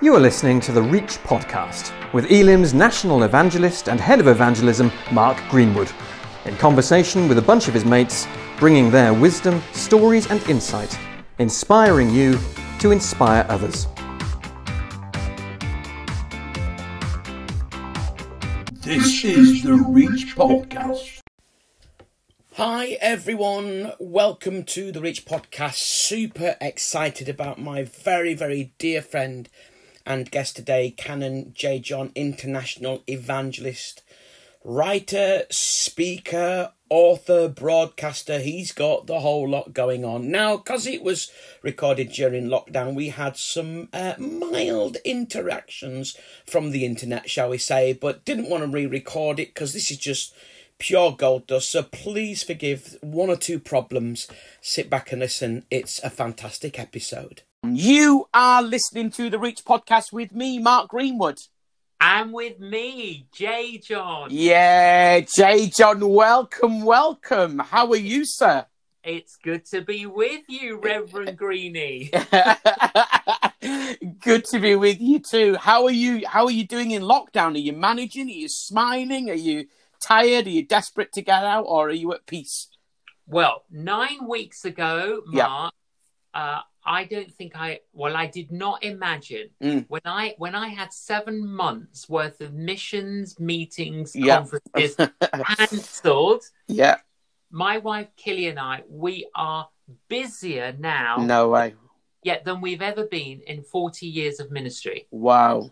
You are listening to the Reach podcast with Elim's national evangelist and head of evangelism, Mark Greenwood, in conversation with a bunch of his mates, bringing their wisdom, stories, and insight, inspiring you to inspire others. This is the Reach Podcast. Hi everyone, welcome to the Reach Podcast. Super excited about my very, very dear friend and guest today, Canon J. John, international evangelist, writer, speaker, author, broadcaster. He's got the whole lot going on. Now, because it was recorded during lockdown, we had some uh, mild interactions from the internet, shall we say, but didn't want to re record it because this is just pure gold dust. So please forgive one or two problems. Sit back and listen. It's a fantastic episode. You are listening to the Reach podcast with me, Mark Greenwood. And with me, J. John. Yeah, J. John, welcome, welcome. How are you, sir? It's good to be with you, Reverend Greenie. good to be with you too. How are you? How are you doing in lockdown? Are you managing? Are you smiling? Are you tired? Are you desperate to get out, or are you at peace? Well, nine weeks ago, Yeah. Mark, uh, I don't think I. Well, I did not imagine Mm. when I when I had seven months worth of missions, meetings, Yeah. conferences cancelled. Yeah, My wife Killy and I, we are busier now no way. yet than we've ever been in forty years of ministry. Wow,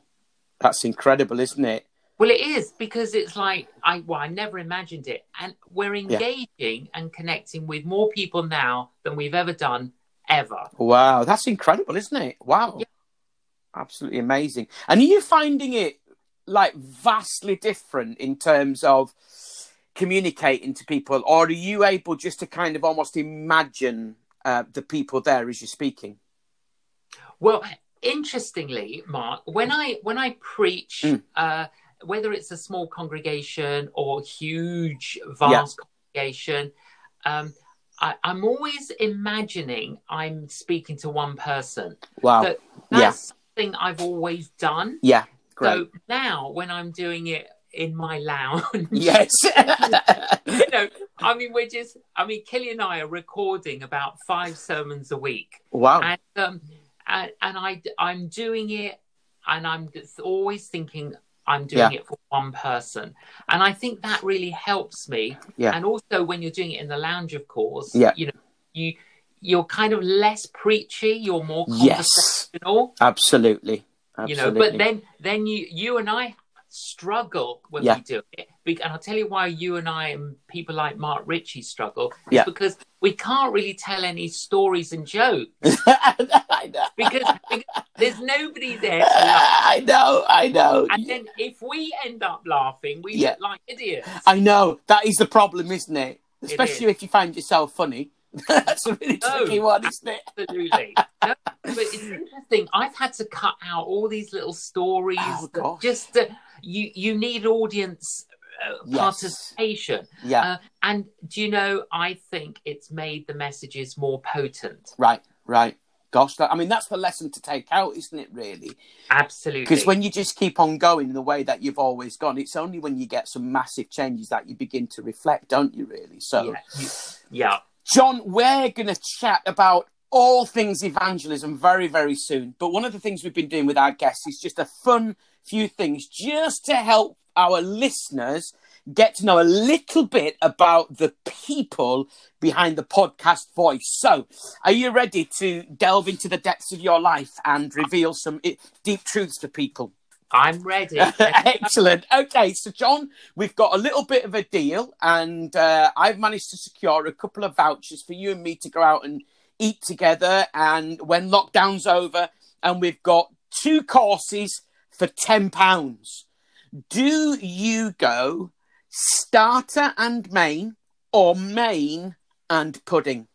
that's incredible, isn't it? Well, it is because it's like I well, I never imagined it, and we're engaging and connecting with more people now than we've ever done ever. Wow, that's incredible, isn't it? Wow. Yeah. Absolutely amazing. And are you finding it like vastly different in terms of communicating to people, or are you able just to kind of almost imagine uh, the people there as you're speaking? Well, interestingly, Mark, when I when I preach, Mm. uh, whether it's a small congregation or huge, vast congregation, um, I, I'm always imagining I'm speaking to one person. Wow. That Yeah. that's something I've always done. yeah, great. So now, when I'm doing it in my lounge, yes. you know, I mean, we're just, I mean, Kelly and I are recording about five sermons a week, wow. and um, and, and I, I'm doing it, and I'm just always thinking I'm doing Yeah. it for one person, and I think that really helps me. Yeah. And also, when you're doing it in the lounge, of course, Yeah. you know, you you're kind of less preachy, you're more Yes. conversational Absolutely. you know but then then you you and i struggle when Yeah. we do it and i'll tell you why you and i and people like mark ritchie struggle It's Yeah. because we can't really tell any stories and jokes because, because there's nobody there to. I know. I know. and then if we end up laughing we Yeah. look like idiots I know that is the problem, isn't it? Especially is. if you find yourself funny. That's a really No. tricky one, isn't it? Absolutely. No, but it's interesting. I've had to cut out all these little stories. Oh, gosh. just uh, you you need audience Yes. participation. Yeah. Uh, and do you know? I think it's made the messages more potent. Right. Right. Gosh, that, I mean that's the lesson to take out, isn't it? Really, Absolutely. because when you just keep on going the way that you've always gone, it's only when you get some massive changes that you begin to reflect, don't you? Really. So, yeah, you- yeah. John, we're going to chat about all things evangelism very, very soon. But one of the things we've been doing with our guests is just a fun few things just to help our listeners get to know a little bit about the people behind the podcast voice. So, are you ready to delve into the depths of your life and reveal some deep truths to people? I'm ready. Excellent. Okay, so John, we've got a little bit of a deal, and uh, I've managed to secure a couple of vouchers for you and me to go out and eat together. And when lockdown's over, and we've got two courses for ten pounds. Do you go starter and main, or main and pudding?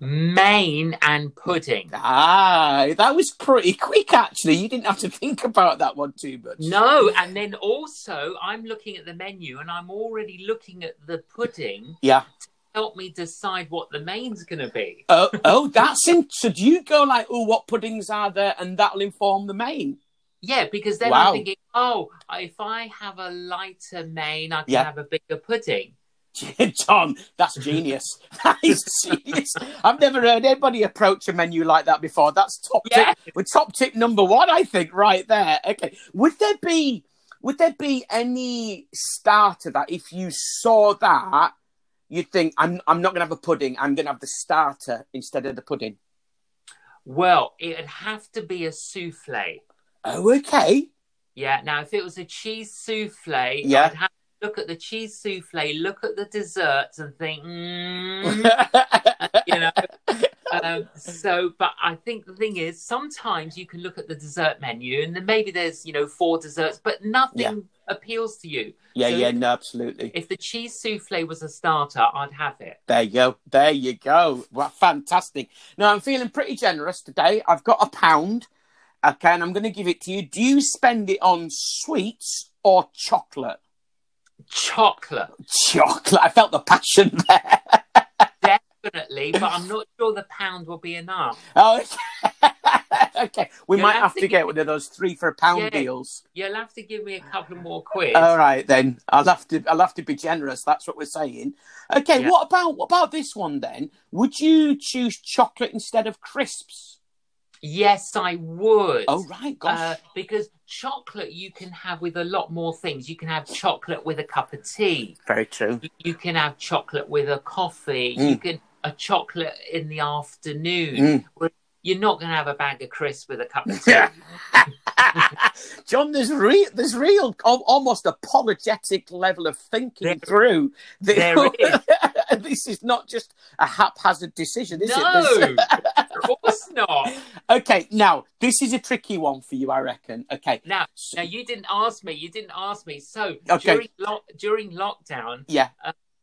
Main and pudding. Ah, that was pretty quick, actually. You didn't have to think about that one too much. No, and then also I'm looking at the menu and I'm already looking at the pudding. Yeah. help me decide what the main's going to be. Oh, oh, that's in. So do you go like, oh, what puddings are there, and that'll inform the main? Yeah, because then Wow. I'm thinking, oh, if I have a lighter main, I can Yeah. have a bigger pudding. John, that's genius. That is genius. I've never heard anybody approach a menu like that before. That's top Yeah. tip. With top tip number one, I think, right there. Okay. Would there be would there be any starter that if you saw that you'd think I'm I'm not gonna have a pudding, I'm gonna have the starter instead of the pudding? Well, it'd have to be a souffle. Oh, okay. Yeah. Now, if it was a cheese souffle, Yeah. I'd have to look at the cheese souffle, look at the desserts, and think, mm, you know. um, so, but I think the thing is, sometimes you can look at the dessert menu, and then maybe there's you know four desserts, but nothing Yeah. appeals to you. yeah, So yeah, no, absolutely. If the cheese souffle was a starter, I'd have it. There you go. There you go. Well, fantastic. Now I'm feeling pretty generous today. I've got a pound. Okay, and I'm going to give it to you. Do you spend it on sweets or chocolate? Chocolate, Chocolate. I felt the passion there. definitely, but I'm not sure the pound will be enough. Oh, okay. okay. We You'll might have have to to get one of those three for a pound Yeah. deals. You'll have to give me a couple more quiz. All right then. I'll have to. I'll have to be generous. That's what we're saying. Okay. Yeah. What about what about this one then? Would you choose chocolate instead of crisps? Yes, I would. Oh right. Gosh. Uh, because chocolate you can have with a lot more things. You can have chocolate with a cup of tea. Very true. You- can have chocolate with a coffee. Mm. You can a chocolate in the afternoon. Mm. You're not going to have a bag of crisps with a cup of tea. John, there's real, there's real, almost apologetic level of thinking There- through. The, there is. this is not just a haphazard decision, is no, it? of course not. There's- okay, now this is a tricky one for you, I reckon. Okay, Now, now you didn't ask me. You didn't ask me. So Okay. during lo- during lockdown, yeah,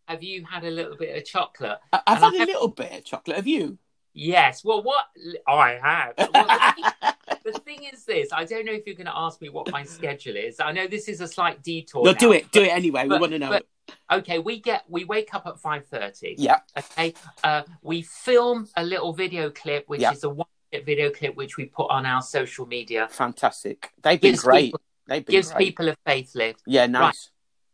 have you had a little bit of chocolate? I- I've had I a have- little bit of chocolate. Have you? Yes. Well, what oh, I have. Well, the, thing, the thing is this: I don't know if you're going to ask me what my schedule is. I know this is a slight detour. no, now, do it, do it anyway. we want to know. but- Okay, we get we wake up at five thirty. yeah, Okay. Uh, we film a little video clip, which Yeah. is a one video clip, which we put on our social media. fantastic. They've been Gives great. people- They've been Gives great. people a faith lift. Yeah, nice.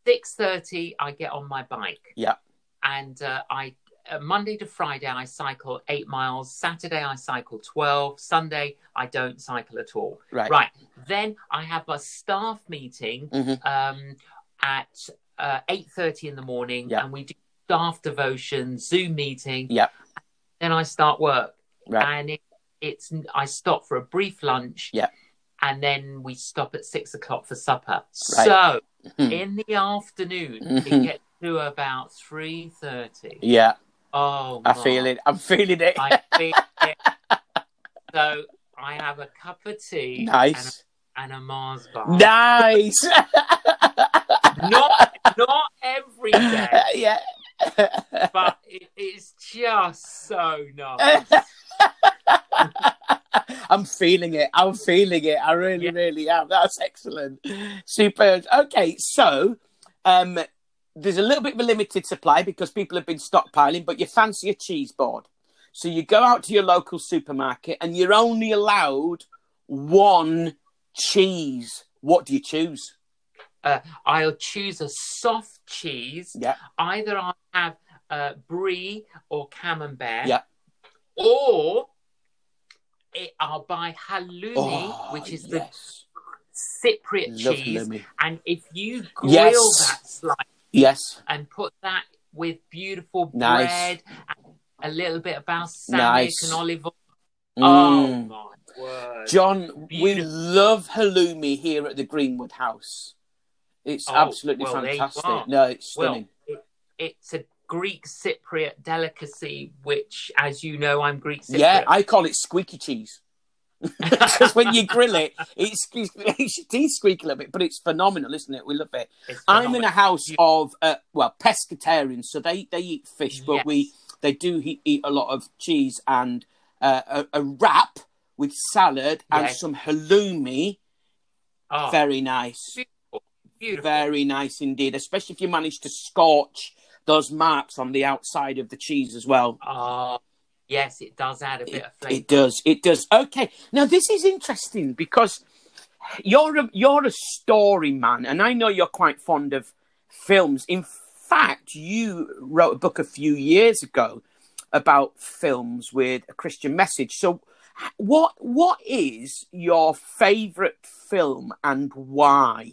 Six thirty, I get on my bike. Yeah. And uh, I uh, Monday to Friday I cycle eight miles. Saturday I cycle twelve. Sunday I don't cycle at all. Right. Right. Then I have a staff meeting Mhm. um, at uh, eight thirty in the morning, Yeah. and we do staff devotion, Zoom meeting. Yeah. Then I start work, Right. and it, it's I stop for a brief lunch. Yeah. And then we stop at six o'clock for supper. Right. So Mhm. in the afternoon, Mhm. it gets to about three thirty. Yeah, Oh, I my. feel it. I'm feeling it. I feel it. So I have a cup of tea nice. and a, and a Mars bar. Nice. Not not every day, yeah. but it, it's just so nice. I'm feeling it. I'm feeling it. I really, Yeah. really am. That's excellent. Super. Okay, so um, there's a little bit of a limited supply because people have been stockpiling, but you fancy a cheese board. So you go out to your local supermarket and you're only allowed one cheese. What do you choose? I'll choose a soft cheese. Yeah. Either I'll have uh, brie or camembert. Yeah. Or it, I'll buy halloumi, Oh, which is the. Cypriot Love cheese. And if you grill Yes. that slice Yes. and put that with beautiful Nice. bread, and a little bit of balsamic Nice. and olive oil. Oh Mm. my word! John, we love halloumi here at the Greenwood House. It's Oh, absolutely well, fantastic. No, it's well, stunning. it, it's a Greek Cypriot delicacy, which, as you know, I'm Greek Cypriot. yeah, I call it squeaky cheese. Because when you grill it, it squeaks, makes your teeth squeak a little bit, but it's phenomenal, isn't it? We love it. I'm in a house of uh, well pescatarians, so they they eat fish, but Yes. we they do he- eat a lot of cheese and uh, a, a wrap with salad and Yes. some halloumi. Oh, Very nice. beautiful. Very nice indeed, especially if you manage to scorch those marks on the outside of the cheese as well. Oh, yes, it does add a bit It, of flavour. it does. It does. Okay. Now this is interesting because you're a, you're a story man, and I know you're quite fond of films. In fact, you wrote a book a few years ago about films with a Christian message. So, what what is your favourite film and why?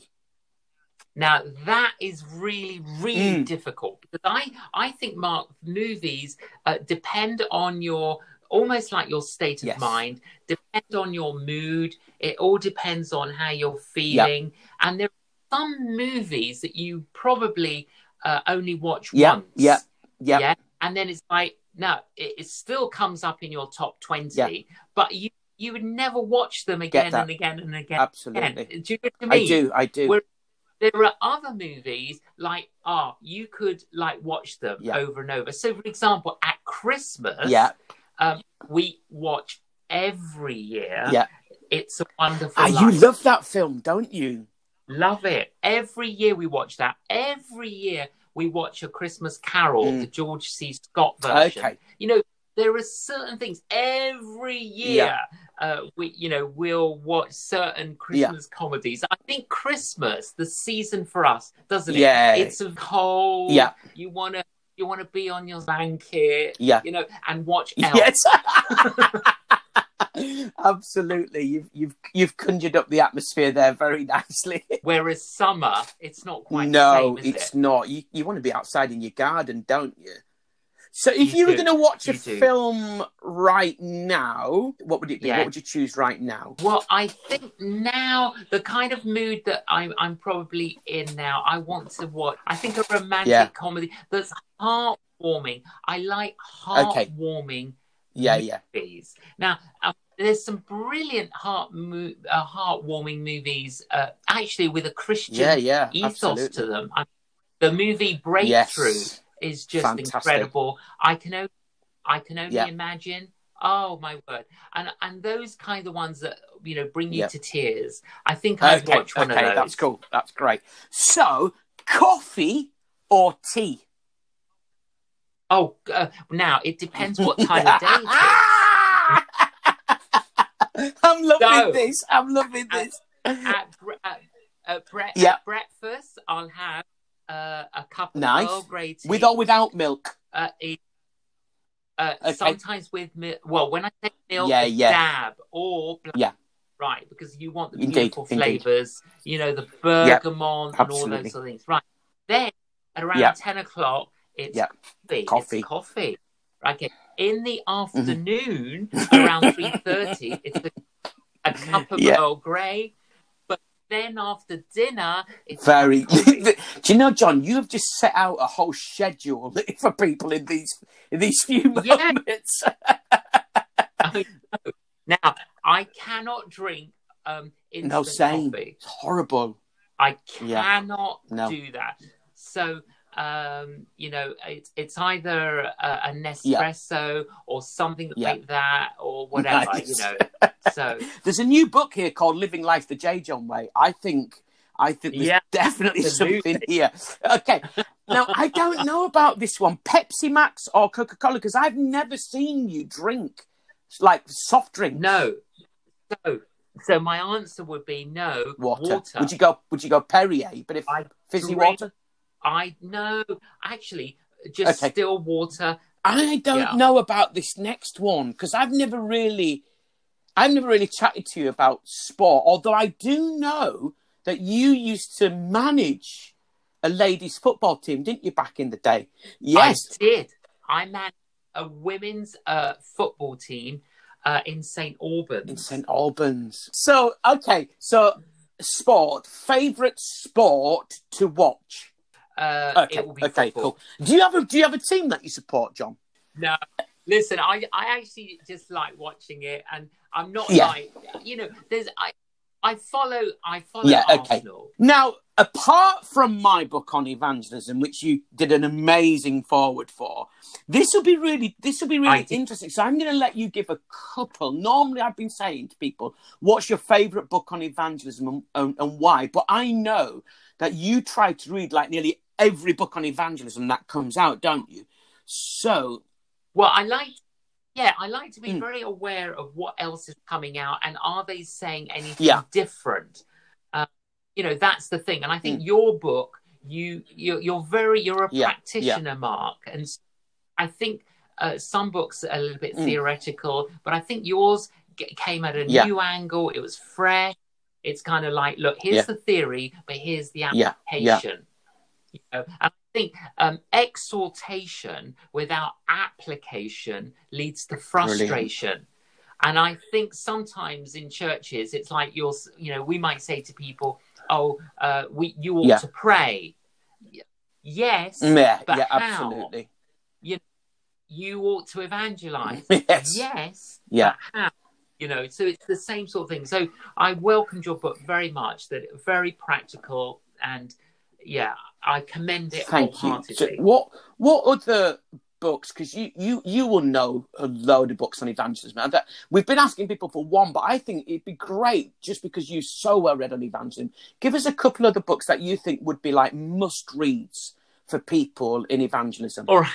Now that is really, really Mm. difficult because I, I think Mark movies uh, depend on your almost like your state of Yes. mind, depend on your mood. It all depends on how you're feeling, and there are some movies that you probably uh, only watch Yeah, once. yeah, yeah. yeah, and then it's like no, it, it still comes up in your top twenty, Yeah. but you you would never watch them again and again and again. Absolutely. Do you know I I do. I do. We're- there are other movies like ah you could like watch them Yeah. over and over so for example at christmas Yeah, um, we watch every year yeah. it's a wonderful Ah, you love that film, don't you? love it every year we watch that every year we watch a christmas carol Mm. the george c scott version Okay. you know there are certain things every year uh, we you know we'll watch certain christmas comedies i think christmas the season for us doesn't it Yeah. it's a cold Yeah. you want to you want to be on your blanket Yeah. you know and watch Elf. Yes. Absolutely. You've you've you've conjured up the atmosphere there very nicely. whereas summer it's not quite no, the same it's it not. You you want to be outside in your garden, don't you? So if you, You were going to watch a do. film right now, what would it be? Yeah. What would you choose right now? Well, I think now the kind of mood that I'm I'm probably in now, I want to watch. I think a romantic Yeah. comedy that's heartwarming. I like Okay. heartwarming Yeah, yeah. movies. Now, uh, there's some brilliant heart mo- uh, heartwarming movies, uh, actually with a Christian Yeah, yeah. ethos absolutely. to them. I, the movie Breakthrough Yes. Is just Fantastic. incredible. I can only, I can only Yeah. imagine. Oh my word! And and those kind of ones that you know bring you Yeah. to tears. I think I've Okay, watch one okay, of those. that's cool. That's great. So, coffee or tea? Oh, uh, now it depends what time of day it is. I'm loving No. this. I'm loving this. At, at, at, bre- Yeah. at breakfast, I'll have uh, a cup of Nice. Earl Grey tea. With or without milk? uh, it- uh, Okay. sometimes with milk. Well, when I say milk, Yeah, yeah. dab or black. Yeah. Right, because you want the Indeed, beautiful indeed. flavors, you know, the bergamot and all those sort of things. Right. Then at around Yeah. 10 o'clock, it's Yeah. coffee. Coffee. It's coffee. Okay. In the Mm-hmm. afternoon, around 3.30, it's a, a cup of Yeah. Earl Grey. Then after dinner, it's Very. Do you know, John? You have just set out a whole schedule for people in these in these few Yeah. moments. Know. Now, I cannot drink um, no, same. coffee. It's horrible. I Yeah. cannot No. do that. So, um, you know, it's it's either a, a Nespresso or something Yeah. like that or whatever, Nice. you know. So, There's a new book here called "Living Life the J. John Way." I think, I think there's Yeah, definitely absolutely. something here. Okay, now I don't know about this one, Pepsi Max or Coca Cola, because I've never seen you drink like soft drink. no. So, so my answer would be no. water. Would you go? Would you go Perrier? But if I fizzy drink- water, I know, actually, just Okay. still water. I don't Yeah. know about this next one because I've never really, I've never really chatted to you about sport. Although I do know that you used to manage a ladies' football team, didn't you, back in the day? Yes. I did. I managed a women's uh, football team uh, in St Albans. in St Albans. So okay, so sport, favorite sport to watch. Uh, Okay, it will be okay, football. cool. Do you have a Do you have a team that you support, John? No, listen, I I actually just like watching it, and I'm not Yeah. like you know. There's I I follow I follow Yeah, okay. Arsenal. Now, apart from my book on evangelism, which you did an amazing forward for, this will be really this will be I really did. interesting. So I'm going to let you give a couple. Normally, I've been saying to people, "What's your favourite book on evangelism and, and, and why?" But I know that you try to read like nearly every book on evangelism that comes out, don't you? So, Well, I like, yeah, I like to be Mm. very aware of what else is coming out and are they saying anything Yeah. different? Uh, you know, that's the thing. And I Mm. think your book, you you're, you're very you're a Yeah, yeah. practitioner, Mark, and I think uh, some books are a little bit Mm. theoretical, but I think yours g- came at a Yeah. new angle. It was fresh. It's kind of like, look, here's Yeah. the theory, but here's the Yeah, yeah. application. You know, and I think um, exhortation without application leads to frustration. And I think sometimes in churches, it's like you're, you know, we might say to people, "Oh, uh, we you ought Yeah. to pray." Yes, yeah, but yeah, how? absolutely. You ought to evangelize. Yes. Yes, Yeah. how? You know, so it's the same sort of thing. So I welcomed your book very much. That very practical and yeah, I commend it Thank you. So wholeheartedly. what what other books? Because you you you will know a load of books on evangelism. That we've been asking people for one, but I think it'd be great just because you're so well read on evangelism. Give us a couple of the books that you think would be like must reads for people in evangelism. All right.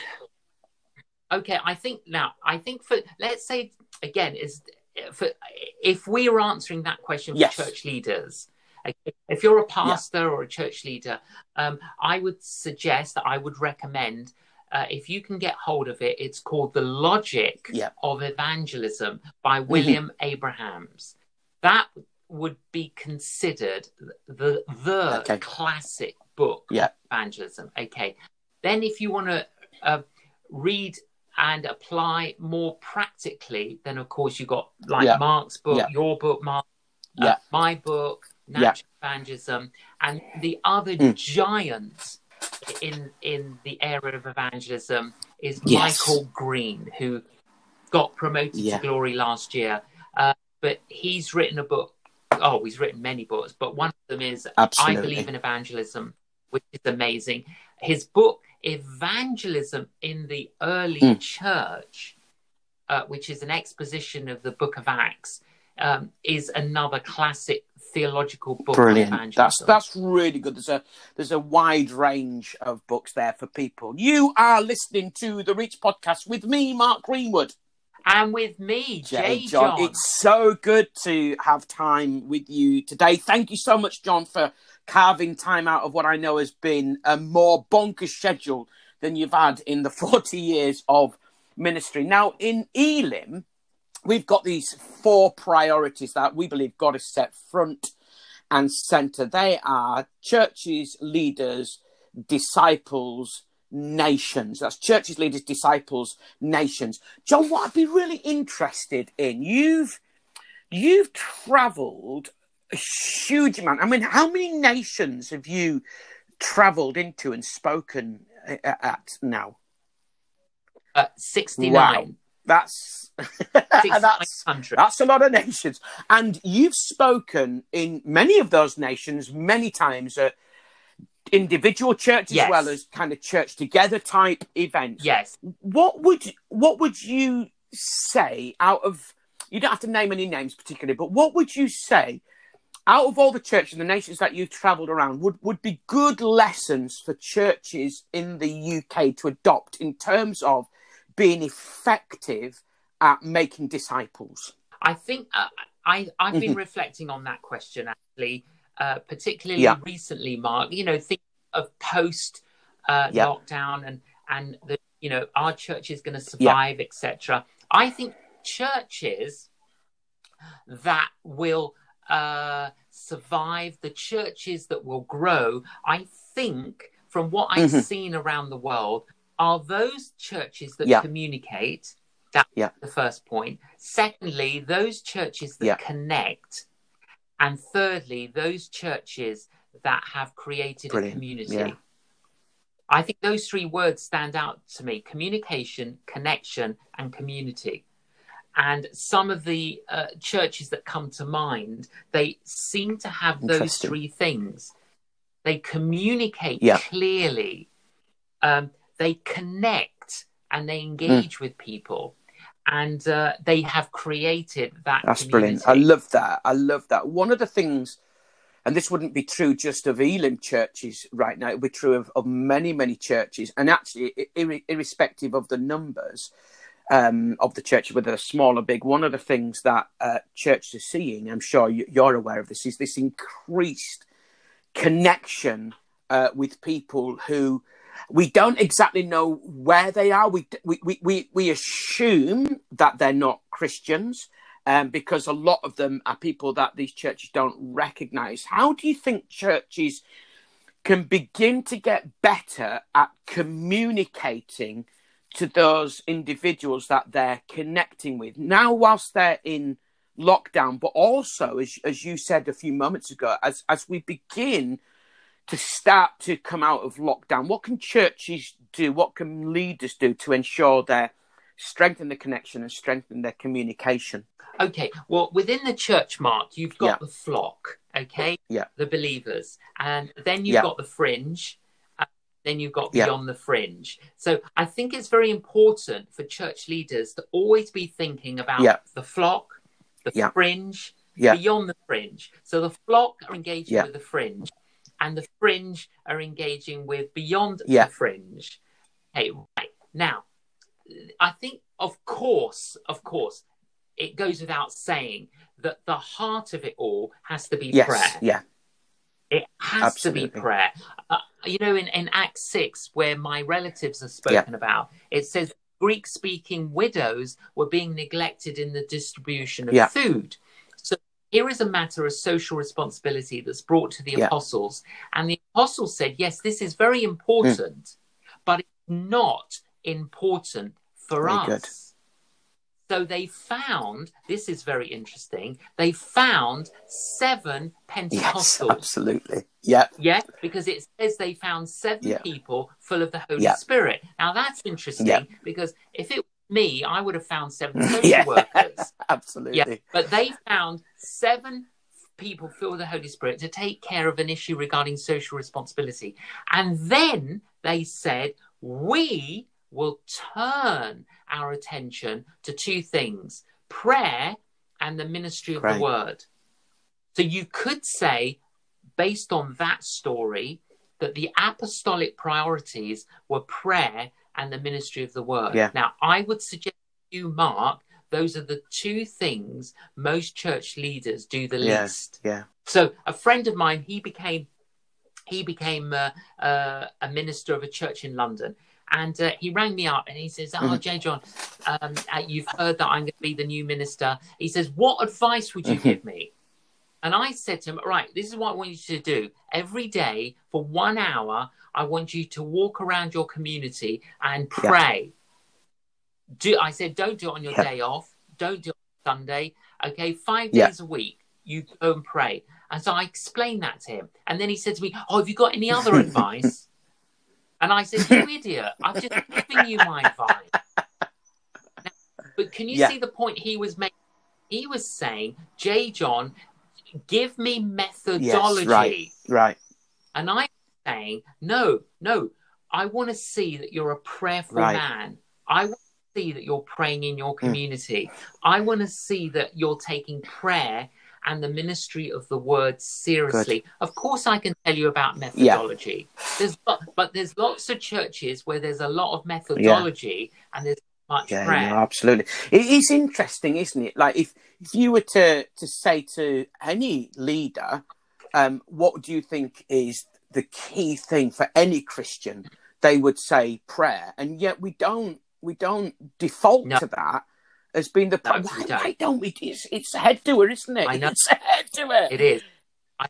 Okay, I think now, I think for, let's say again, is for, if we are answering that question for Yes. church leaders, if you're a pastor or a church leader, um, I would suggest that I would recommend, uh, if you can get hold of it, it's called The Logic Yeah. of Evangelism by William Abrahams. That would be considered the, the Okay. classic book Yeah. evangelism. Okay. Then, if you want to uh, read and apply more practically, then of course you got like Yeah. Mark's book, Yeah. your book, Mark, uh, my book, Yeah. Natural Evangelism, and the other Mm. giant in in the area of evangelism is Yes. Michael Green, who got promoted Yeah. to glory last year. Uh, but he's written a book. Oh, he's written many books, but one of them is Absolutely. I Believe in Evangelism, which is amazing. His book, Evangelism in the Early Mm. Church, uh, which is an exposition of the book of Acts, um, is another classic theological book Brilliant. That's that's really good. There's a there's a wide range of books there for people. You are listening to the Reach Podcast with me, Mark Greenwood. and with me, Jay, J. John. It's so good to have time with you today. Thank you so much, John, for carving time out of what I know has been a more bonkers schedule than you've had in the 40 years of ministry. Now, in Elim, we've got these four priorities that we believe God has set front and center. They are churches, leaders, disciples, nations. That's churches, leaders, disciples, nations. John, what I'd be really interested in, you've you've travelled a huge amount. I mean, how many nations have you travelled into and spoken at now? uh, 69. Wow. That's that's that's a lot of nations, and you've spoken in many of those nations many times at individual churches Yes. as well as kind of church together type events. Yes. What would what would you say out of you don't have to name any names particularly, but what would you say out of all the churches and the nations that you've travelled around would, would be good lessons for churches in the UK to adopt in terms of being effective at making disciples? I think uh, I I've Mm-hmm. been reflecting on that question actually, uh, particularly Yeah. recently, Mark. You know, think of post uh, Yeah. lockdown and and the you know our church is going to survive, etc. I think churches that will uh, survive, the churches that will grow, I think from what I've Mhm. seen around the world, are those churches that Yeah. communicate. That's Yeah. the first point. Secondly, those churches that Yeah. connect. And thirdly, those churches that have created Brilliant. a community. Yeah. I think those three words stand out to me communication, connection, and community. And some of the uh, churches that come to mind, they seem to have those three things. They communicate clearly, um, they connect, and they engage with people. And uh, they have created that That's community. brilliant. I love that. I love that. One of the things and this wouldn't be true just of Elim churches right now. It would be true of, of many, many churches, and actually, ir- irrespective of the numbers um, of the churches, whether they're small or big, one of the things that uh, churches are seeing, I'm sure you're aware of this, is this increased connection uh, with people who we don't exactly know where they are. We we we we assume that they're not Christians. Um, because a lot of them are people that these churches don't recognize. How do you think churches can begin to get better at communicating to those individuals that they're connecting with now, whilst they're in lockdown, but also, as, as you said a few moments ago, as, as we begin to start to come out of lockdown? What can churches do? What can leaders do to ensure they strengthen the connection and strengthen their communication? Okay, well, within the church, Mark, you've got Yeah. the flock, okay? Yeah. The believers. And then you've Yeah. got the fringe. Then you've got Yeah. beyond the fringe. So I think it's very important for church leaders to always be thinking about Yeah. the flock, the Yeah. fringe, Yeah. beyond the fringe. So the flock are engaging with the fringe, and the fringe are engaging with beyond Yeah. the fringe. Okay, right. Now, I think, of course, of course, it goes without saying that the heart of it all has to be Yes, prayer. yeah, It has to be prayer. Uh, you know, in, in Acts 6, where my relatives are spoken about, it says Greek speaking widows were being neglected in the distribution of Yeah. food. Here is a matter of social responsibility that's brought to the Yeah. apostles. And the apostles said, yes, this is very important, but it's not important for Very us. good. So they found, this is very interesting, they found seven Pentecostals. yes, absolutely. Yeah, Yeah, because it says they found seven Yeah. people full of the Holy Yeah. Spirit. Now that's interesting because if it me, I would have found seven social Yeah. workers. absolutely. Yeah, but they found seven people filled with the Holy Spirit to take care of an issue regarding social responsibility. And then they said, we will turn our attention to two things prayer and the ministry of Great. the word. So you could say, based on that story, that the apostolic priorities were prayer and the ministry of the word. Yeah. Now, I would suggest you, Mark, those are the two things most church leaders do the Yeah. least. Yeah, So a friend of mine, he became he became uh, uh, a minister of a church in London, and uh, he rang me up and he says, "Oh, Mhm. J. John, um, uh, you've heard that I'm going to be the new minister." He says, "What advice would you give me?" And I said to him, "Right, this is what I want you to do. Every day for one hour, I want you to walk around your community and Yeah. pray." Do I said, "Don't do it on your Yeah. day off. Don't do it on Sunday. Okay, five Yeah. days a week." You go and pray. And so I explained that to him. And then he said to me, Oh, have you got any other advice? And I said, You idiot, I've just given you my advice. Now, but can you Yeah. see the point he was making? He was saying, J. John, give me methodology. right. right. And I'm saying, no, no, I want to see that you're a prayerful Right. man. I want to see that you're praying in your mm. community. I want to see that you're taking prayer and the ministry of the word seriously. Of course, I can tell you about methodology. There's, lo- but there's lots of churches where there's a lot of methodology and there's much Yeah, no, absolutely. It is interesting, isn't it? Like if if you were to to say to any leader, um, what do you think is the key thing for any Christian? They would say prayer, and yet we don't we don't default No. to that as being the No, why, don't. why don't we? It's, it's a head doer, isn't it? I know. It's a head doer. It is. I,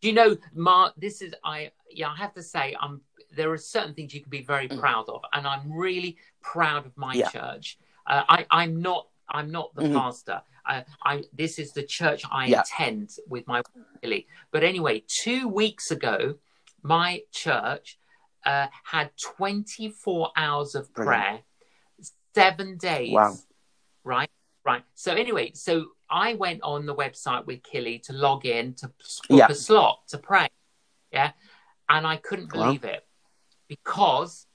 do you know, Mark? This is I. Yeah, I have to say, I'm. There are certain things you can be very proud of, and I'm really proud of my Mm. Yeah. church. Uh, I, I'm not. I'm not the Mhm. pastor. Uh, I. This is the church I Yeah. attend with my Billy. But anyway, two weeks ago, my church uh, had 24 hours of Brilliant. prayer, seven days. Wow. Right. Right. So anyway, so I went on the website with Killy to log in to book Yeah. a slot to pray. Yeah. And I couldn't Wow. believe it because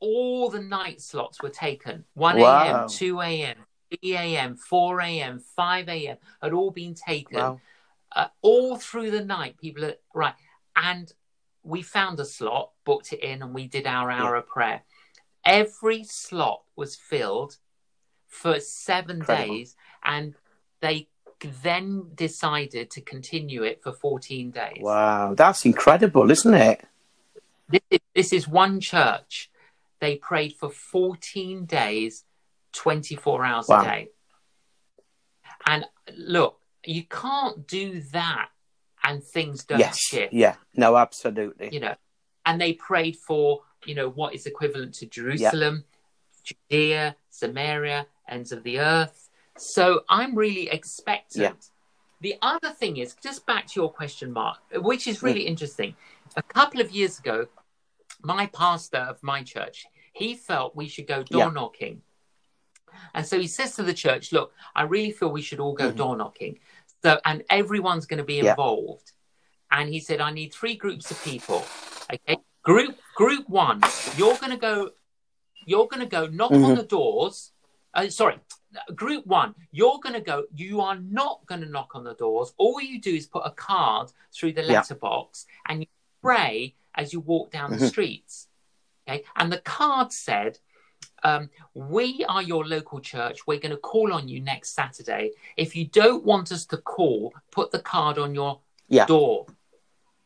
all the night slots were taken 1 Wow. a.m., 2 a.m., 3 a.m., 4 a.m., 5 a.m. had all been taken. Wow. uh, all through the night, people are right. And we found a slot, booked it in, and we did our hour of prayer. Every slot was filled for seven Incredible. days, and they then decided to continue it for 14 days. Wow, that's incredible, isn't it? This is, this is one church. They prayed for 14 days, 24 hours Wow. a day. And look, you can't do that and things don't yes. shift. Yeah. No, absolutely. You know, and they prayed for, you know, what is equivalent to Jerusalem, Judea, Samaria, ends of the earth. So I'm really expectant. Yeah. The other thing is, just back to your question, Mark, which is Mm. really interesting. A couple of years ago, my pastor of my church, he felt we should go door Yeah. knocking. And so he says to the church, look, I really feel we should all go Mhm. door knocking. So, and everyone's going to be Yeah. involved. And he said, I need three groups of people. Okay. Group, group one, you're going to go, you're going to go knock on Mhm. the doors. Uh, sorry, group one, you're going to go, you are not going to knock on the doors. All you do is put a card through the Yeah. letterbox and you pray as you walk down the Mhm. streets. Okay. And the card said, um, we are your local church. We're going to call on you next Saturday. If you don't want us to call, put the card on your Yeah. door.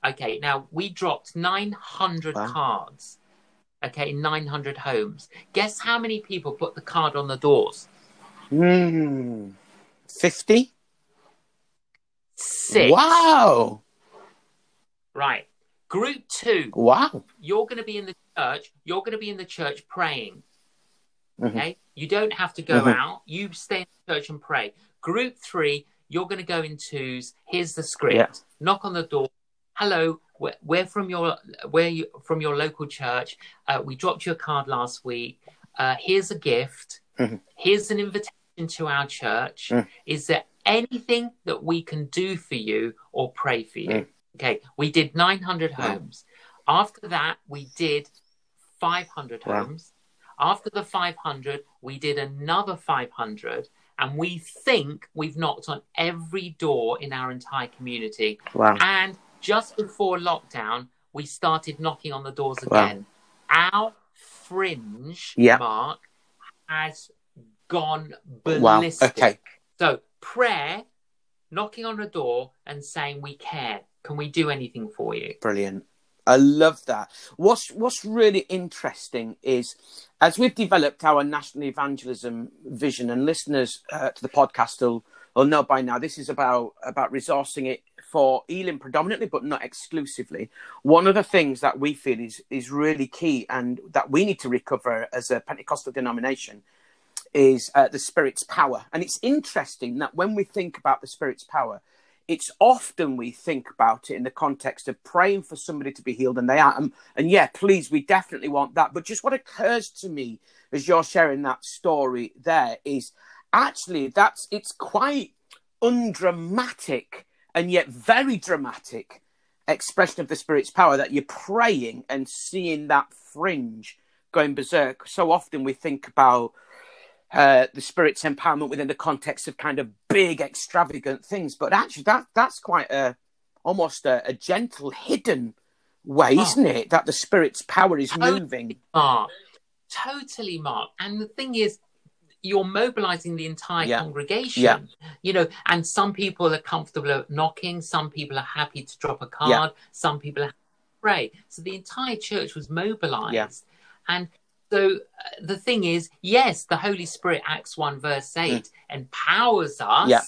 Okay, now we dropped 900 Wow. cards. Okay, 900 homes. Guess how many people put the card on the doors? Mm. 50? Six. Wow. Right. Group two, Wow. you're going to be in the church. You're going to be in the church praying. Mhm. Okay. You don't have to go Mhm. out. You stay in the church and pray. Group three, you're going to go in twos. Here's the script. Yeah. Knock on the door. Hello, we're, we're from your we're you, from your local church. Uh, we dropped you a card last week. Uh, here's a gift. Mhm. Here's an invitation to our church. Mm. Is there anything that we can do for you or pray for you? Okay, we did 900 Wow. homes. After that, we did 500 Wow. homes. After the 500, we did another 500. And we think we've knocked on every door in our entire community. Wow. And just before lockdown, we started knocking on the doors again. Wow. Our fringe, Yeah. Mark, has gone ballistic. Wow. Okay. So prayer, knocking on the door and saying we care. Can we do anything for you? Brilliant. I love that. What's what's really interesting is as we've developed our national evangelism vision, and listeners uh, to the podcast will, will know by now, this is about about resourcing it for Elim predominantly, but not exclusively. One of the things that we feel is is really key, and that we need to recover as a Pentecostal denomination, is uh, the Spirit's power. And it's interesting that when we think about the Spirit's power, it's often we think about it in the context of praying for somebody to be healed and they are. And, and yeah, please, we definitely want that. But just what occurs to me as you're sharing that story there is actually that's it's quite undramatic and yet very dramatic expression of the Spirit's power that you're praying and seeing that fringe going berserk. So often we think about uh, the spirit's empowerment within the context of kind of big, extravagant things. But actually, that that's quite a almost a, a gentle, hidden way, Oh. isn't it? That the spirit's power is Totally. moving. Mark. Totally, Mark. And the thing is, you're mobilizing the entire Yeah. congregation. Yeah. You know, and some people are comfortable at knocking, some people are happy to drop a card, Yeah. some people are pray. So the entire church was mobilized. And so uh, the thing is, yes, the Holy Spirit, Acts 1, verse 8, empowers us Mm. Yeah.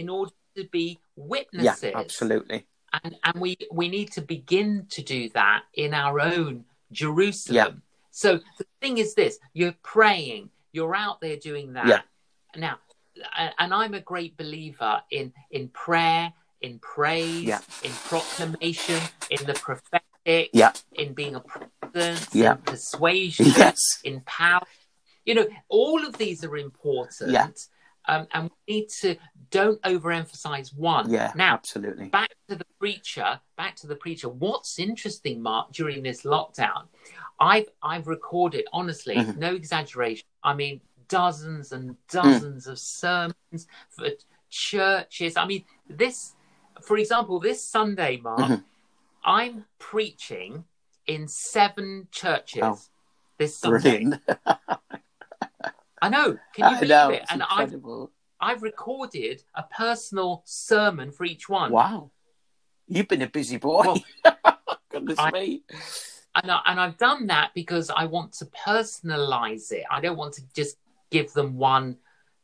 in order to be Yeah, witnesses absolutely. and and we we need to begin to do that in our own Jerusalem. Yeah. So the thing is this: you're praying, you're out there doing that. Yeah. Now, and I'm a great believer in in prayer, in praise, Yeah. in proclamation, in the prophetic, Yeah. in being a presence, Yeah. in persuasion, Yes. in power. You know, all of these are important. Yeah. Um, and we need to don't overemphasize one. Yeah, Now, absolutely. back to the preacher back to the preacher what's interesting mark during this lockdown i've i've recorded honestly Mhm. no exaggeration i mean dozens and dozens of sermons for churches i mean this for example, this Sunday, Mark, Mhm. I'm preaching in seven churches Oh, this Sunday. I know. Can you I believe know, it? And I've. I've recorded a personal sermon for each one. Wow. You've been a busy boy. Goodness I- me. and, I, and I've done that because I want to personalize it. I don't want to just give them one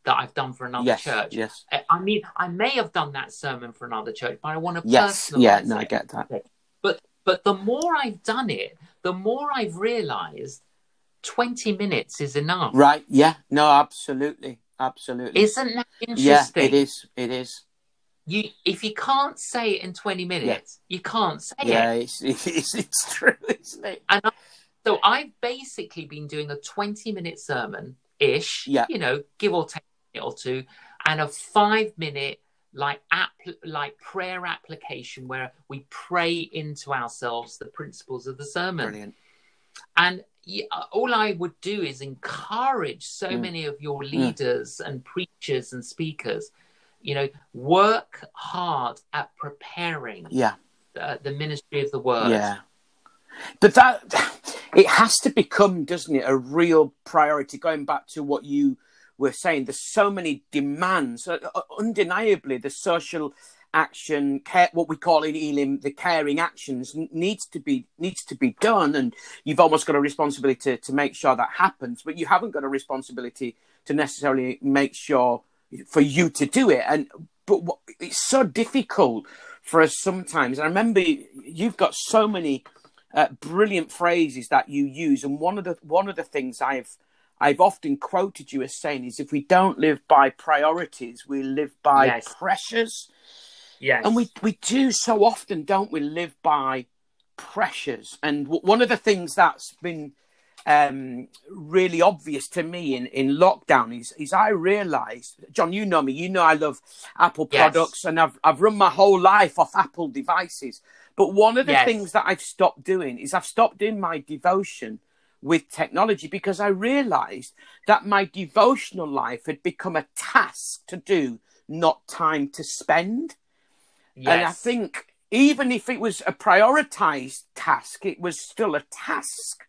that I've done for another Yes, church. yes. I- I mean, I may have done that sermon for another church, but I want to Yes, personalize yeah, no, I get that. But but the more I've done it, the more I've realized twenty minutes is enough. Right, yeah, no, absolutely. Absolutely. Isn't that interesting? yeah, it is. It is. You if you can't say it in twenty minutes, you can't say Yeah, it. it's, it's, it's true, isn't it? And I, so I've basically been doing a 20 minute sermon ish, Yeah. you know, give or take a minute or two, and a five minute like app like prayer application where we pray into ourselves the principles of the sermon. Brilliant. And all I would do is encourage so Mm. many of your leaders and preachers and speakers, you know, work hard at preparing Yeah, the, the ministry of the word. yeah. But that it has to become, doesn't it, a real priority. Going back to what you were saying, there's so many demands. Uh, uh, undeniably, the social action, care, what we call in Elim, the caring actions, needs to be needs to be done, and you've almost got a responsibility to, to make sure that happens. But you haven't got a responsibility to necessarily make sure for you to do it. And but what, it's so difficult for us sometimes. I remember you've got so many uh, brilliant phrases that you use, and one of the one of the things I've I've often quoted you as saying is, if we don't live by priorities, we live by Yes. pressures, Yes. and we we do so often, don't we? Live by pressures, and w- one of the things that's been um, really obvious to me in, in lockdown is is I realised, John, you know me, you know I love Apple Yes. products, and I've I've run my whole life off Apple devices. But one of the Yes. things that I've stopped doing is I've stopped doing my devotion with technology because I realised that my devotional life had become a task to do, not time to spend. yes. And I think even if it was a prioritized task, it was still a task.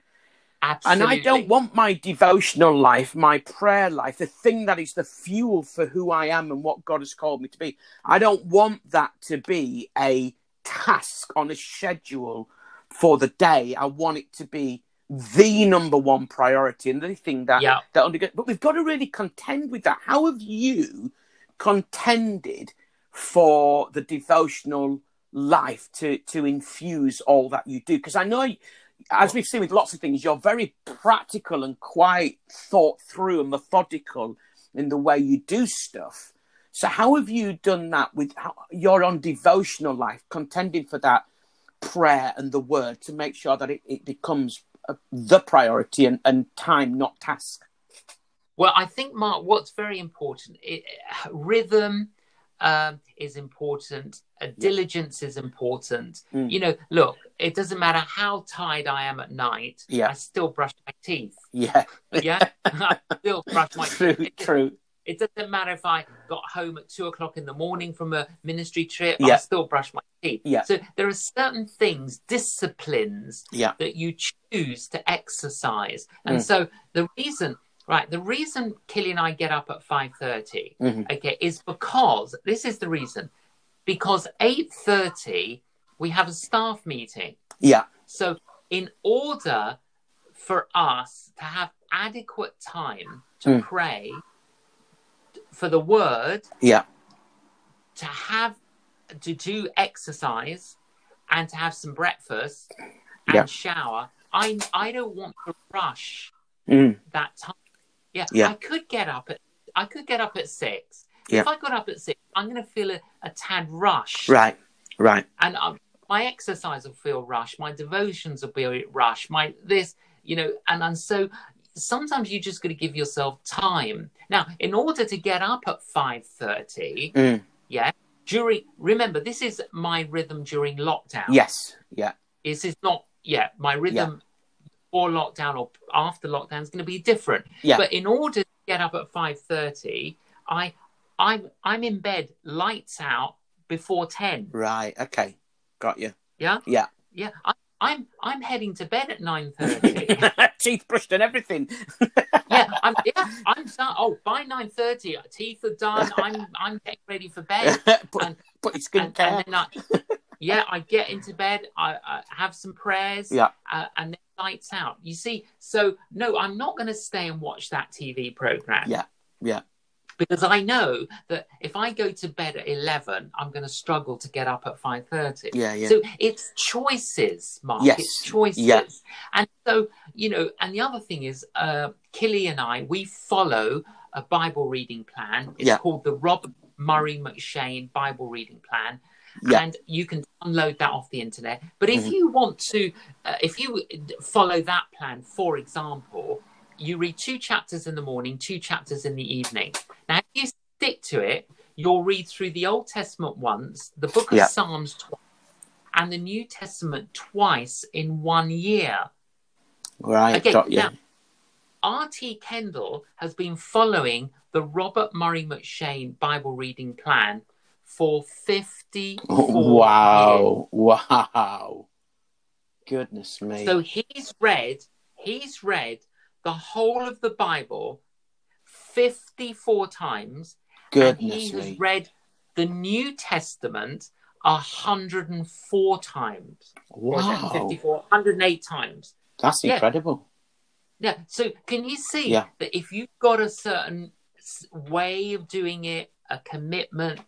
Absolutely. And I don't want my devotional life, my prayer life, the thing that is the fuel for who I am and what God has called me to be. I don't want that to be a task on a schedule for the day. I want it to be the number one priority and the thing that Yeah. that undergo. But we've got to really contend with that. How have you contended for the devotional life to to infuse all that you do? Because I know, as we've seen with lots of things, you're very practical and quite thought through and methodical in the way you do stuff. So how have you done that with how, your own devotional life, contending for that prayer and the word to make sure that it, it becomes the priority and, and time, not task? Well, I think, Mark, what's very important, it, rhythm um, is important, uh, diligence is important. Mm. You know, look, it doesn't matter how tired I am at night, Yeah. I still brush my teeth. Yeah, Yeah, I still brush my true, teeth. It- true. It doesn't matter if I got home at two o'clock in the morning from a ministry trip, Yeah. I still brush my teeth. Yeah. So there are certain things, disciplines Yeah. that you choose to exercise. And Mm. so the reason, right, the reason Killy and I get up at 5.30, Mhm. okay, is because, this is the reason, because 8.30 we have a staff meeting. Yeah, So in order for us to have adequate time to Mm. pray for the word, yeah, to have to do exercise and to have some breakfast and Yeah. shower, I I don't want to rush mm, that time. Yeah, Yeah. I could get up at I could get up at six. Yeah. If I got up at six, I'm going to feel a, a tad rush, right, right. and um, my exercise will feel rushed. My devotions will be rushed. My this, you know, and and so sometimes you just got to give yourself time. Now, in order to get up at five thirty, Mm, yeah, during remember this is my rhythm during lockdown. yes, yeah, This is not yeah, my rhythm before lockdown or after lockdown is going to be different. Yeah. But in order to get up at five thirty, I I'm I'm in bed, lights out, before ten. Right. Okay. Got you. Yeah, Yeah. yeah. I, I'm I'm heading to bed at nine thirty. Teeth brushed and everything. yeah, I'm yeah, I'm done. Oh, by nine thirty, teeth are done. I'm I'm getting ready for bed. put, And- put your and, skincare. and then I, yeah, I get into bed. I, I have some prayers. Yeah. Uh, and then lights out. You see, so no, I'm not going to stay and watch that TV program. Yeah, yeah. Because I know that if I go to bed at eleven, I'm going to struggle to get up at five thirty. Yeah, yeah. So it's choices, Mark. Yes. It's choices. Yeah. And so, you know, and the other thing is, uh, Killy and I, we follow a Bible reading plan. It's Yeah. called the Robert Murray M'Cheyne Bible reading plan. Yeah. And you can download that off the internet. But if Mhm. you want to, uh, if you follow that plan, for example, you read two chapters in the morning, two chapters in the evening. Now, if you stick to it, you'll read through the Old Testament once, the book of Yeah. Psalms twice, and the New Testament twice in one year. right. Okay, Got you. now, R.T. Kendall has been following the Robert Murray M'Cheyne Bible reading plan for 54 years. wow. Wow. Goodness me. So he's read, he's read the whole of the Bible 54 times, and he Goodness has me. read the New Testament 104 times. Wow. 54, 108 times. That's Yeah. incredible. Yeah. So can you see Yeah. that if you've got a certain way of doing it, a commitment,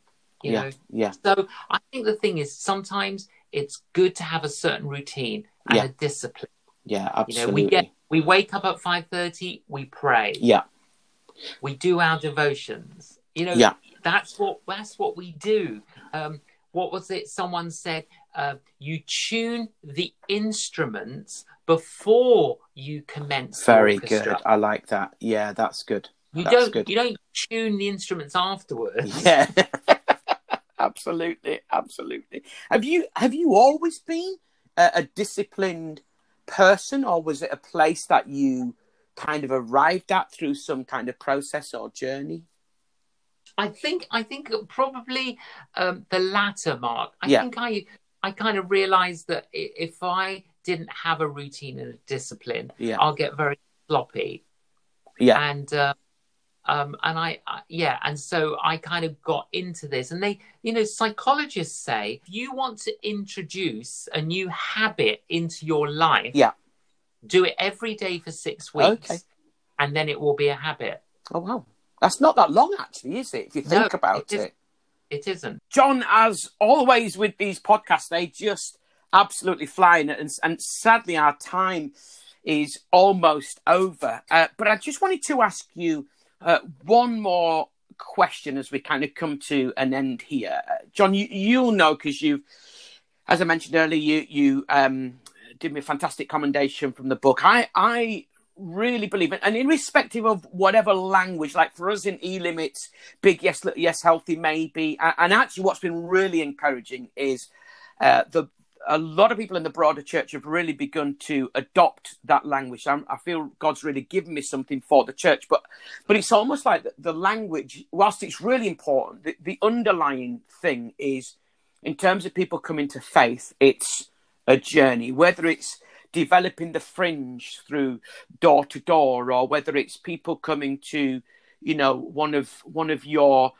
you yeah. know. Yeah. So I think the thing is sometimes it's good to have a certain routine and a discipline. Yeah. You know, Absolutely. we get we wake up at five thirty, we pray, Yeah. we do our devotions. You know, Yeah. that's what that's what we do. Um, what was it? Someone said, uh, you tune the instruments before you commence. Very good. I like that. Yeah, that's good. You That's don't good. you don't tune the instruments afterwards. Yeah. absolutely. Absolutely. Have you have you always been a, a disciplined person or was it a place that you kind of arrived at through some kind of process or journey? I think I think probably um, the latter, Mark. I Yeah. think I I kind of realised that if I didn't have a routine and a discipline, Yeah. I'll get very sloppy. Yeah. And uh, um, and I, I yeah, and so I kind of got into this. And they, you know, psychologists say if you want to introduce a new habit into your life, Yeah. do it every day for six weeks, Okay. and then it will be a habit. Oh wow. That's not that long actually, is it? If you think No, about it it. isn't. It isn't. John, as always with these podcasts, they just absolutely fly, and, and, and sadly, our time is almost over. Uh, but I just wanted to ask you uh, one more question as we kind of come to an end here. Uh, John, you, you'll know because you've, as I mentioned earlier, you you um, did me a fantastic commendation from the book. I I really believe it, and irrespective of whatever language, like for us in E limits, big yes, yes, healthy maybe. And actually, what's been really encouraging is uh, the a lot of people in the broader church have really begun to adopt that language. I'm, I feel God's really given me something for the church, but but it's almost like the, the language, whilst it's really important, the, the underlying thing is in terms of people coming to faith, it's a journey, whether it's developing the fringe through door to door or whether it's people coming to you know one of one of your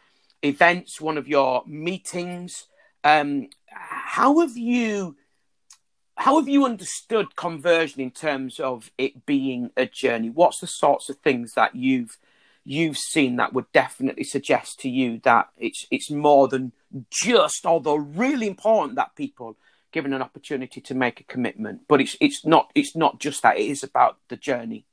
events one of your meetings um how have you how have you understood conversion in terms of it being a journey what's the sorts of things that you've you've seen that would definitely suggest to you that it's it's more than just although really important that people given an opportunity to make a commitment but it's it's not it's not just that it is about the journey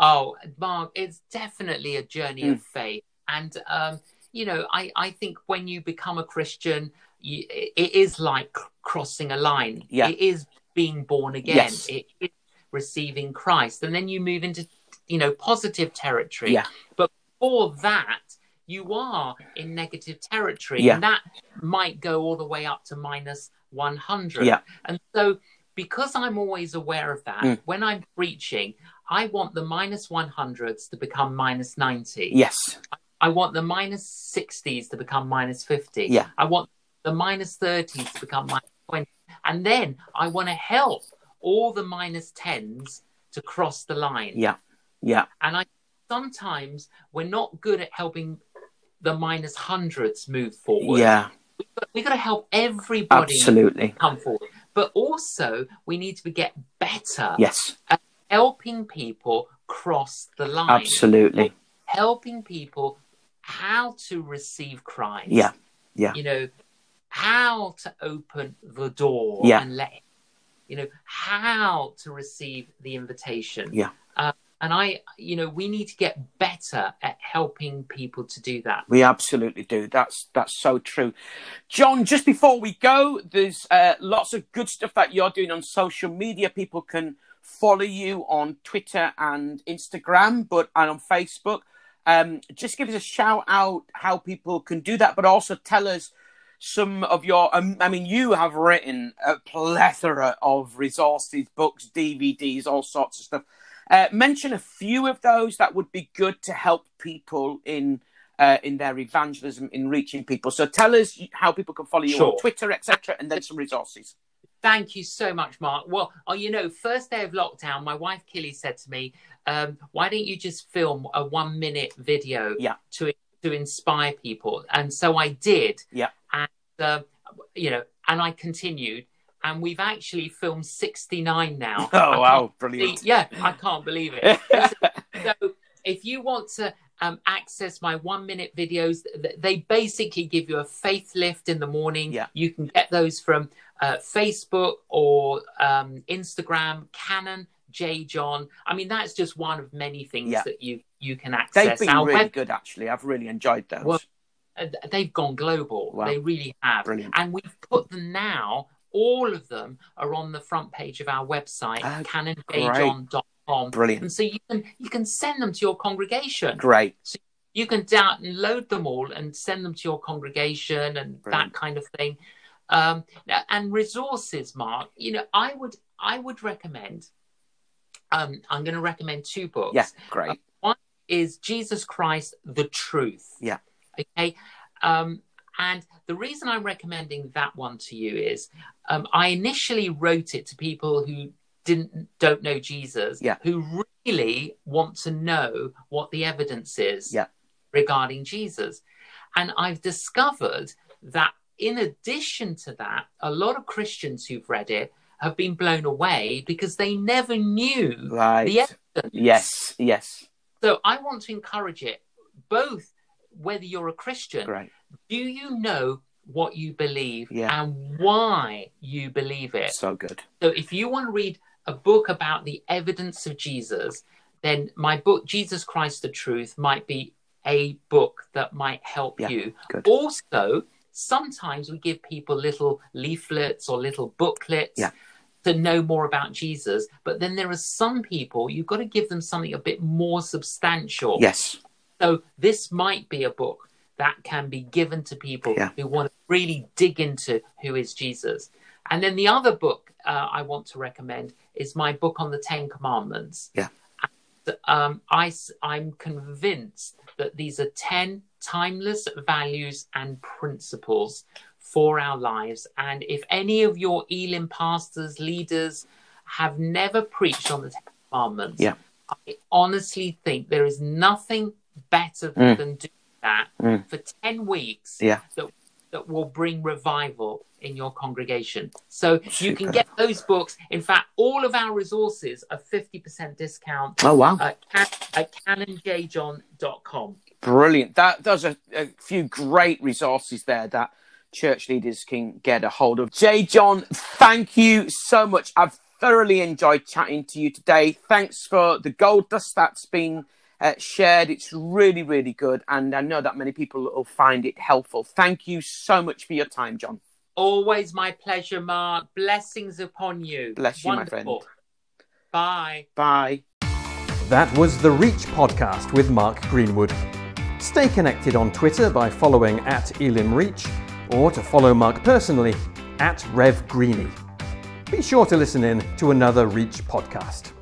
Oh, Mark, it's definitely a journey Mm. of faith. And, um, you know, I, I think when you become a Christian, you, it is like crossing a line. Yeah. It is being born again. Yes. It is receiving Christ. And then you move into, you know, positive territory. Yeah. But for that, you are in negative territory. Yeah. And that might go all the way up to minus 100. Yeah. And so, because I'm always aware of that, Mm. when I'm preaching, I want the minus 100s to become minus 90. yes I want the minus 60s to become minus 50. Yeah. I want the minus 30s to become minus 20. And then I want to help all the minus 10s to cross the line. Yeah. Yeah. And I sometimes we're not good at helping the minus hundreds move forward. Yeah. We've got to help everybody Absolutely. come forward. But also, we need to get better Yes. at helping people cross the line. Absolutely. Helping people how to receive Christ. Yeah. Yeah. You know, how to open the door Yeah. and let, you know, how to receive the invitation. Yeah. Uh, and I, you know, we need to get better at helping people to do that. We absolutely do. That's that's so true. John, just before we go, there's uh, lots of good stuff that you're doing on social media. People can follow you on Twitter and Instagram, but and on Facebook. Um, just give us a shout out how people can do that, but also tell us some of your. Um, I mean, you have written a plethora of resources, books, DVDs, all sorts of stuff. Uh, mention a few of those that would be good to help people in uh, in their evangelism in reaching people. So tell us how people can follow you Sure. on Twitter, etc., and then some resources. Thank you so much, Mark. Well, oh, you know, first day of lockdown, my wife Killy said to me, um, "Why don't you just film a one-minute video Yeah. to to inspire people?" And so I did. Yeah. And uh, you know, and I continued, and we've actually filmed sixty-nine now. Oh wow, brilliant! yeah, I can't believe it. so if you want to um, access my one minute videos, they basically give you a faith lift in the morning. Yeah. You can get those from uh, Facebook or um, Instagram, Canon, J John. I mean, that's just one of many things Yeah. that you you can access. They've been Our really web- good, actually. I've really enjoyed those. Well, uh, they've gone global. Wow. They really have. Brilliant. And we've put them now. All of them are on the front page of our website, Oh, canonjjohn.com. Brilliant. And so you can you can send them to your congregation. Great. So You can download them all and send them to your congregation and Brilliant. that kind of thing. Um, and resources, Mark. You know, I would I would recommend. Um, I'm going to recommend two books Yeah, great. One is Jesus Christ the truth. Yeah. Okay. Um, and the reason I'm recommending that one to you is um, I initially wrote it to people who didn't don't know Jesus, Yeah. who really want to know what the evidence is Yeah. regarding Jesus. And I've discovered that in addition to that, a lot of Christians who've read it have been blown away because they never knew Right. the evidence. Yes. Yes. So I want to encourage it, both whether you're a Christian, Great. do you know what you believe Yeah. and why you believe it? So good. So if you want to read a book about the evidence of Jesus, then my book, Jesus Christ the Truth, might be a book that might help Yeah, you. good. Also, sometimes we give people little leaflets or little booklets Yeah. To know more about Jesus. But then there are some people, you've got to give them something a bit more substantial. Yes. So this might be a book that can be given to people Yeah. who want to really dig into who is Jesus. And then the other book uh, I want to recommend is my book on the Ten Commandments. Yeah. And, um, I, am convinced that these are 10 timeless values and principles for our lives. And if any of your Elim pastors, leaders have never preached on the Ten Commandments, Yeah. I honestly think there is nothing better Mm. than doing that Mm. for 10 weeks Yeah. that, that will bring revival in your congregation. So you can get those books. In fact, all of our resources are 50% discount Oh wow. at, can, at canonjjohn.com. Brilliant. That those are a few great resources there that church leaders can get a hold of. J. John, thank you so much. I've thoroughly enjoyed chatting to you today. Thanks for the gold dust that's been uh, shared. It's really, really good, and I know that many people will find it helpful. Thank you so much for your time, John. Always my pleasure, Mark. Blessings upon you. Bless you, my friend. Bye. Bye. That was the Reach podcast with Mark Greenwood. Stay connected on Twitter by following at Elim Reach or to follow Mark personally at Rev Greeny. Be sure to listen in to another Reach podcast.